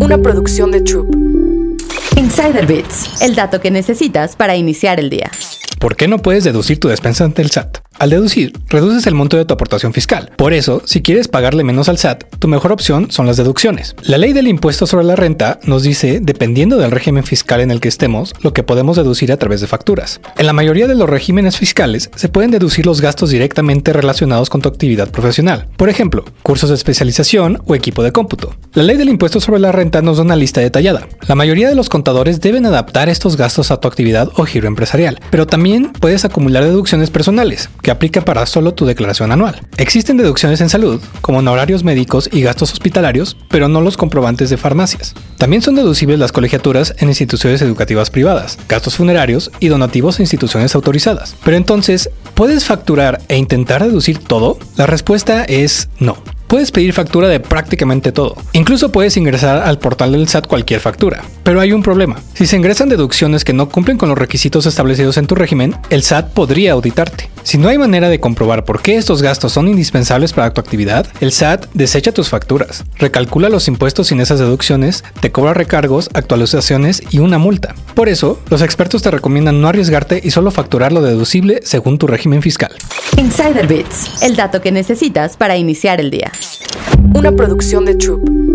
una producción de Troop. Insider Bits, el dato que necesitas para iniciar el día. ¿Por qué no puedes deducir tu despensa ante el SAT? Al deducir, reduces el monto de tu aportación fiscal. Por eso, si quieres pagarle menos al SAT, tu mejor opción son las deducciones. La ley del impuesto sobre la renta nos dice, dependiendo del régimen fiscal en el que estemos, lo que podemos deducir a través de facturas. En la mayoría de los regímenes fiscales se pueden deducir los gastos directamente relacionados con tu actividad profesional. Por ejemplo, cursos de especialización o equipo de cómputo. La ley del impuesto sobre la renta nos da una lista detallada. La mayoría de los contadores deben adaptar estos gastos a tu actividad o giro empresarial, pero también puedes acumular deducciones personales que aplica para solo tu declaración anual. Existen deducciones en salud, como honorarios médicos y gastos hospitalarios, pero no los comprobantes de farmacias. También son deducibles las colegiaturas en instituciones educativas privadas, gastos funerarios y donativos a instituciones autorizadas. Pero entonces, ¿puedes facturar e intentar deducir todo? La respuesta es no. Puedes pedir factura de prácticamente todo. Incluso puedes ingresar al portal del SAT cualquier factura. Pero hay un problema. Si se ingresan deducciones que no cumplen con los requisitos establecidos en tu régimen, el SAT podría auditarte. Si no hay manera de comprobar por qué estos gastos son indispensables para tu actividad, el SAT desecha tus facturas, recalcula los impuestos sin esas deducciones, te cobra recargos, actualizaciones y una multa. Por eso, los expertos te recomiendan no arriesgarte y solo facturar lo deducible según tu régimen fiscal. Insider Bits, el dato que necesitas para iniciar el día. Una producción de Troop.